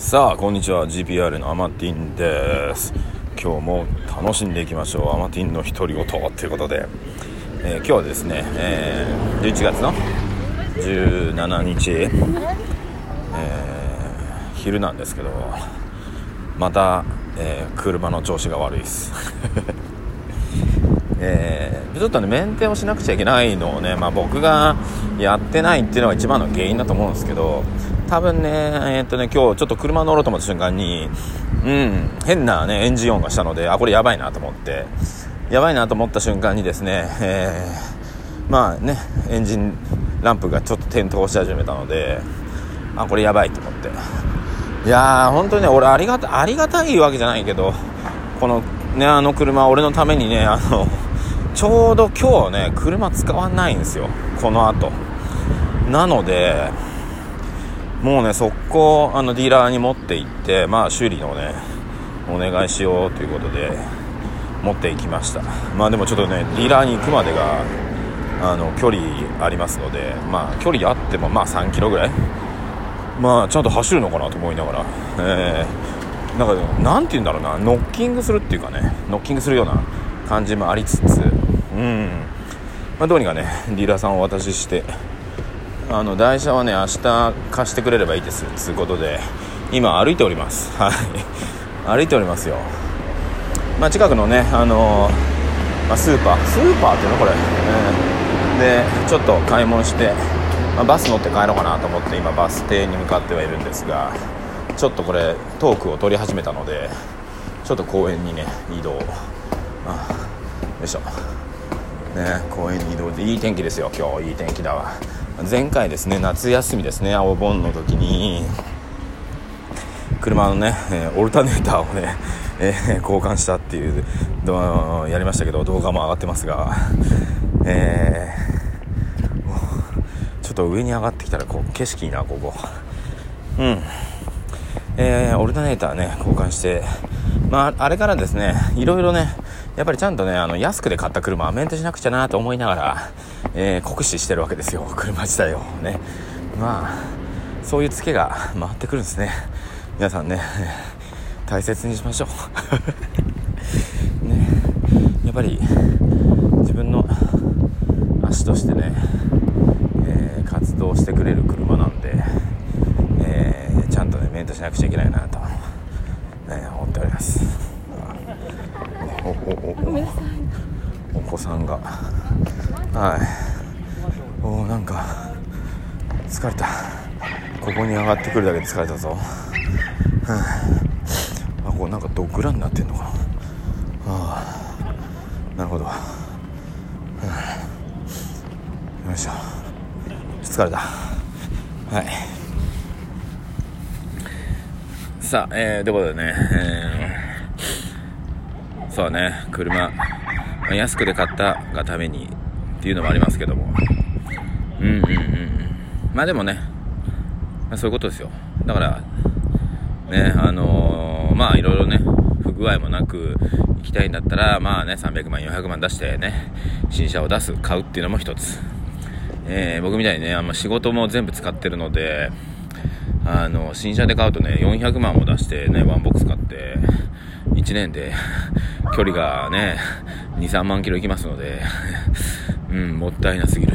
さあこんにちは。GPR のアマティンです。今日も楽しんでいきましょう。アマティンの独り言ということで、えー、今日はですね、えー、11月の17日、えー、昼なんですけどまた、えー、車の調子が悪いです。えー、ちょっとねメンテをしなくちゃいけないのをね、まあ、僕がやってないっていうのが一番の原因だと思うんですけど多分ね、えー、っとね、今日ちょっと車乗ろうと思った瞬間に、うん、変なね、エンジン音がしたので、あ、これやばいなと思って、やばいなと思った瞬間にですね、えー、まあね、エンジンランプがちょっと点灯し始めたので、あ、これやばいと思って。いやー、本当にね、俺ありがた、ありがたいわけじゃないけど、このね、あの車、俺のためにね、あの、ちょうど今日ね、車使わないんですよ。この後。なので、もうね速攻あのディーラーに持って行ってまあ修理のねお願いしようということで持っていきました。まあでもちょっとねディーラーに行くまでがあの距離ありますのでまあ距離あってもまあ3キロぐらい。まあちゃんと走るのかなと思いながら。えー、なんかなんて言うんだろうなノッキングするっていうかねノッキングするような感じもありつつうん。まあ、どうにかねディーラーさんをお渡ししてあの台車はね明日貸してくれればいいです。つうことで今歩いております。はい。歩いておりますよ。まあ、近くのねあのー、まあ、スーパー。スーパーっていうの？これ、えー、でちょっと買い物して、まあ、バス乗って帰ろうかなと思って今バス停に向かってはいるんですがちょっとこれトークを取り始めたのでちょっと公園にね移動。あよいしょ。ね公園に移動でいい天気ですよ今日。いい天気だわ前回ですね夏休みですねお盆の時に。車のね、え、オルタネーターをね、えー、交換したっていうやりましたけど動画も上がってますが、えー、ちょっと上に上がってきたらこう景色いいなここ。うん。えー、オルタネーターね交換して。まああれからですねいろいろねやっぱりちゃんとねあの安くで買った車はメンテしなくちゃなと思いながらえー、酷使してるわけですよ 車自体を。ね。まあそういうツケが回ってくるんですね。皆さんね 大切にしましょう。ね。やっぱり自分の足としてね、えー、活動してくれる車なんで、えー、ちゃんとねメンテしなくちゃいけないなと、ね、思っております。おおおお子さんが。はい。おおなんか疲れた。ここに上がってくるだけで疲れたぞ、はあ、あこれなんかドッグランになってんのかな。ああなるほど、はあ、よいしょ。疲れた。はい。さあ、えー、ということでね、えー、そうね車安くで買ったがためにっていうのもありますけども。うんうんうんまあでもね、まあ、そういうことですよ。だからねあのー、まあいろいろね不具合もなく行きたいんだったらまあね300万400万出してね新車を出す買うっていうのも一つ。えー、僕みたいにねあんま仕事も全部使ってるのであの新車で買うとね400万も出してねワンボックス買って1年で距離がね23万キロ行きますのでうん、もったいなすぎる。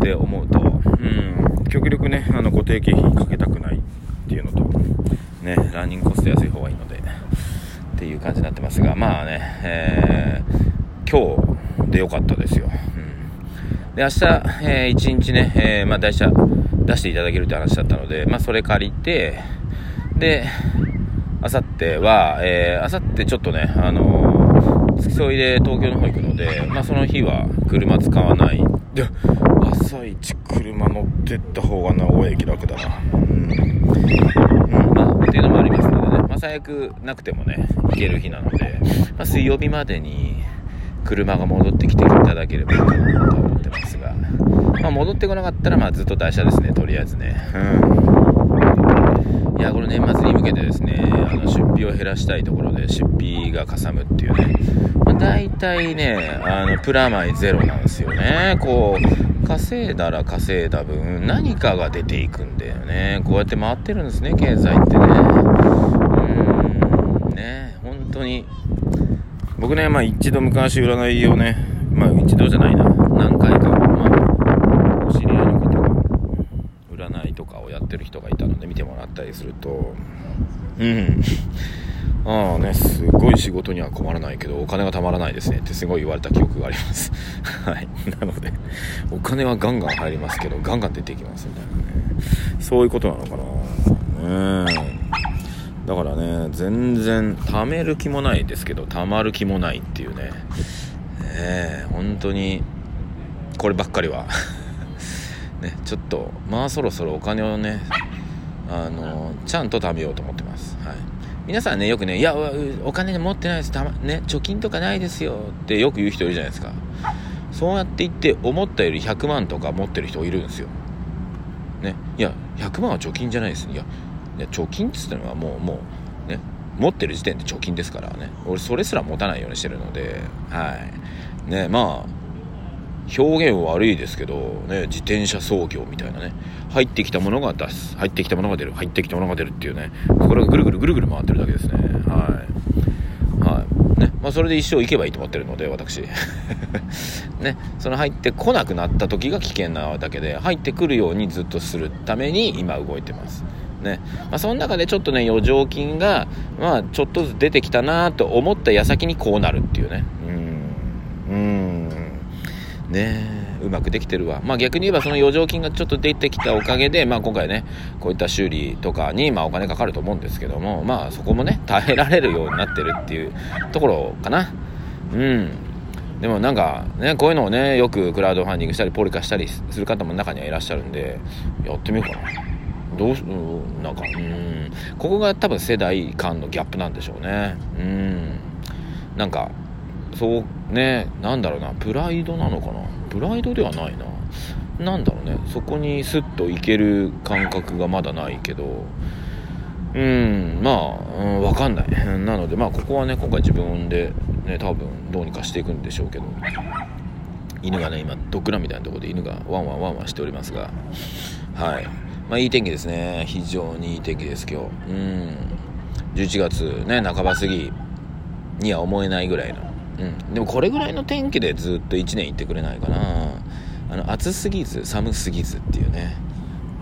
で、で思うと、うん、極力ね、あの固定経費かけたくないっていうのと、ね、ランニングコスト安い方がいいので、っていう感じになってますが、まあね、えー、今日でよかったですよ。うん、で、明日、えー、一日ね、えー、まあ台車出していただけるって話だったので、まあそれ借りて、で、あさっては、えー、あさってちょっとね、あの付き添いで東京の方行くので、まあ、その日は車使わない。で朝一車乗ってった方が名古屋駅楽だな。うん、うん。まあ、っていうのもありますのでね、まあ、最悪なくてもね行ける日なので、まあ、水曜日までに車が戻ってきていただければいいかなと思ってますが、まあ、戻ってこなかったらまあずっと台車ですねとりあえずね。うんいやこの年末に向けてですねあの出費を減らしたいところで出費がかさむっていうね、まあ、大体ねあのプラマイゼロなんですよね。こう稼いだら稼いだ分何かが出ていくんだよね。こうやって回ってるんですね経済ってね。うんね本当に。僕ねまあ一度昔占いをねまあ一度じゃないな。何回かまあお知り合いの方が占いとかをやってる人がいたので見てもらったりするとうんああね、すごい仕事には困らないけど、お金がたまらないですねってすごい言われた記憶があります。はい。なので、お金はガンガン入りますけど、ガンガン出ていきますみたいなね。そういうことなのかな。うん。だからね、全然、貯める気もないですけど、貯まる気もないっていうね。ねえ、本当に、こればっかりはね、ちょっと、まあそろそろお金をね、あの、ちゃんと貯めようと思ってます。はい。皆さんね、よくね、いや、お金持ってないです、たま、ね、貯金とかないですよってよく言う人いるじゃないですか。そうやって言って、思ったより100万とか持ってる人いるんですよ。ね、いや、100万は貯金じゃないです。いや、貯金っつってのはもう、もう、ね、持ってる時点で貯金ですからね。俺、それすら持たないようにしてるので、はい。ね、まあ、表現悪いですけど、ね、自転車操業みたいなね、入ってきたものが出す、入ってきたものが出る、入ってきたものが出るっていうね、これがぐるぐるぐるぐる回ってるだけですね。はい。はい。ね、まあそれで一生行けばいいと思ってるので、私。ね、その入ってこなくなった時が危険なだけで、入ってくるようにずっとするために今動いてます。ね。まあ、その中でちょっとね、余剰金が、まあ、ちょっとずつ出てきたなと思った矢先にこうなるっていうね。ねうまくできてるわ。まあ逆に言えばその余剰金がちょっと出てきたおかげで、まあ今回ね、こういった修理とかに、まあお金かかると思うんですけども、まあそこもね、耐えられるようになってるっていうところかな。うん。でもなんかね、こういうのをね、よくクラウドファンディングしたり、ポリカしたりする方も中にはいらっしゃるんで、やってみようかな。どうし、なんか、うん。ここが多分世代間のギャップなんでしょうね。うん。なんか、そうねなんだろうなプライドなのかな？プライドではないな。何だろうねそこにスッといける感覚がまだないけど。うんまあ、うん、わかんない。なのでまあここはね今回自分でね多分どうにかしていくんでしょうけど。犬がね今ドッグランみたいなところで犬がワンワンワンワンしておりますが。はい。まあいい天気ですね。非常にいい天気です今日。うん。11月ね半ば過ぎには思えないぐらいのうん、でもこれぐらいの天気でずっと1年いってくれないかな。あの暑すぎず寒すぎずっていうね。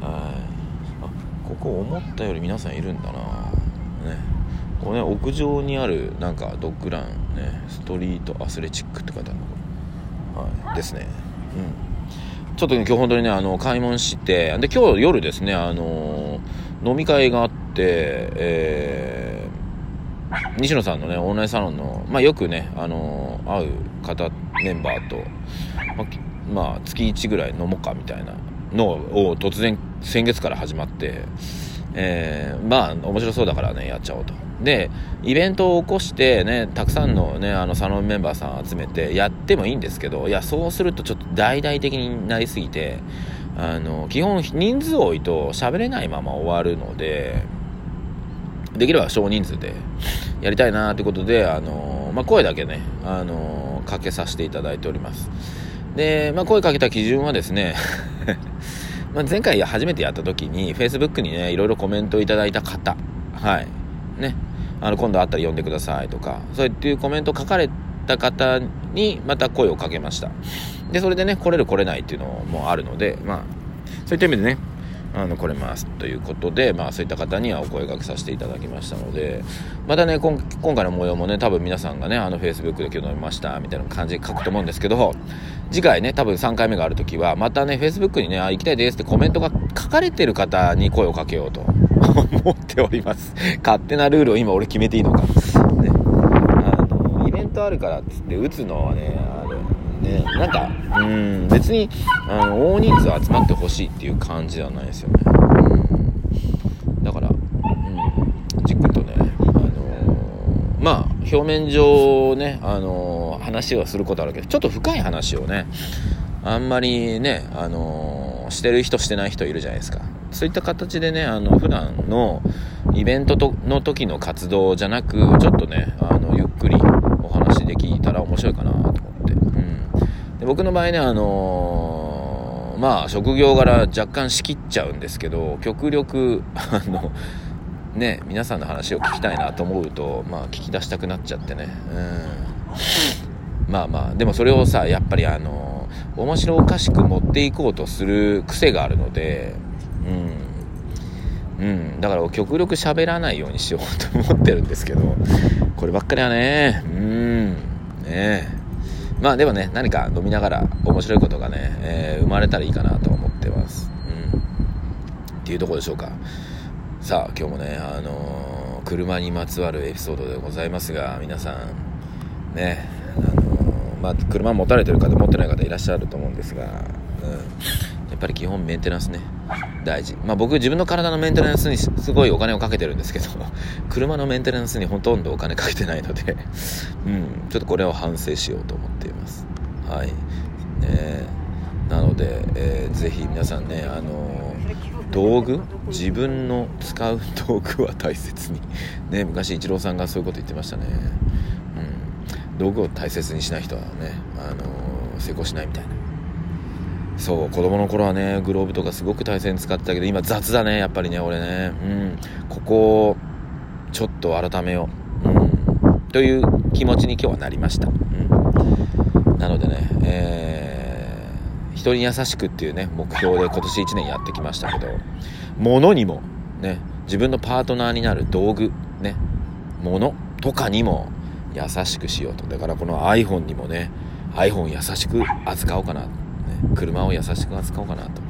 はい。あここ思ったより皆さんいるんだな。ね。こうね屋上にあるなんかドッグランねストリートアスレチックって書いてあるの。はい。ですね。うん。ちょっとね今日本当にねあの買い物してで今日夜ですねあの飲み会があってえー西野さんのね、オンラインサロンの、まあ、よくね、あのー、会う方、メンバーと、ま、まあ、月1ぐらい飲もうかみたいなのを突然先月から始まって、えー、まあ、面白そうだからね、やっちゃおうと。で、イベントを起こしてね、たくさんのね、あの、サロンメンバーさん集めてやってもいいんですけど、いや、そうするとちょっと大々的になりすぎて、あの、基本人数多いと喋れないまま終わるので、できれば少人数でやりたいなということで、あのまあ、声だけね、あのかけさせていただいております。で、まあ、声かけた基準はですね ま前回初めてやった時に、Facebook にね、いろいろコメントをいただいた方、はい、ね、あの、今度会ったら呼んでくださいとか、そういうコメント書かれた方に、また声をかけました。で、それでね、来れる来れないっていうのもあるので、まあ、そういった意味でね、あの来れますということで、まあ、そういった方にはお声がけさせていただきましたのでまたね今回の模様もね多分皆さんがねあの Facebook で今日飲みましたみたいな感じで書くと思うんですけど次回ね多分3回目がある時はまたね Facebook にねあ行きたいですってコメントが書かれてる方に声をかけようと 思っております。勝手なルールを今俺決めていいのか、ね、あのイベントあるからっつって打つのはねねなんかうん別にあの大人数集まってほしいっていう感じではないですよね、うん、だから、うん、じっくりとね、あのー、まあ表面上ね、あのー、話をすることあるけどちょっと深い話をねあんまりね、あのー、してる人してない人いるじゃないですか。そういった形でねあの普段のイベントとの時の活動じゃなくちょっとねあのゆっくりお話できたら面白いかなと思って僕の場合ね、あのまあ職業柄若干仕切っちゃうんですけど極力あのね皆さんの話を聞きたいなと思うとまあ聞き出したくなっちゃってね。うん。まあまあでもそれをさやっぱりあの面白おかしく持っていこうとする癖があるのでうん。うん。だから極力喋らないようにしようと思ってるんですけどこればっかりはねうん。ね。えまあでもね、何か飲みながら面白いことがね、えー、生まれたらいいかなと思ってます。うん。っていうとこでしょうか。さあ、今日もね、あのー、車にまつわるエピソードでございますが、皆さん、ね、あのー、まあ、車持たれてる方、持ってない方いらっしゃると思うんですが、うん。やっぱり基本メンテナンスね、大事。まあ僕自分の体のメンテナンスにすごいお金をかけてるんですけど、車のメンテナンスにほとんどお金かけてないので、うん、ちょっとこれを反省しようと思っています。はい。ねなので、えー、ぜひ皆さんね、あのー、道具？自分の使う道具は大切に。ね、昔イチローさんがそういうこと言ってましたね。うん。道具を大切にしない人はね、あのー、成功しないみたいな。そう子供の頃はねグローブとかすごく大切に使ってたけど今雑だねやっぱりね俺ね。うん。ここをちょっと改めよう、うん、という気持ちに今日はなりました、うん、なのでねえー、人に優しくっていうね目標で今年1年やってきましたけど物にもね自分のパートナーになる道具ね物とかにも優しくしようと。だからこの iPhone にもね iPhone 優しく扱おうかな。車を優しく扱おうかなと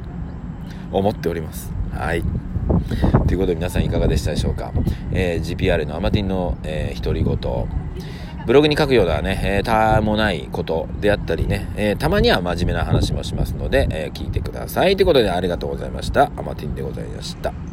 思っております。はい。ということで皆さんいかがでしたでしょうか。えー、GPR のアマティンの、えー、独り言。ブログに書くようなね、えー、たもないことであったりね、えー、たまには真面目な話もしますので、え、聞いてください。ということでありがとうございました。アマティンでございました。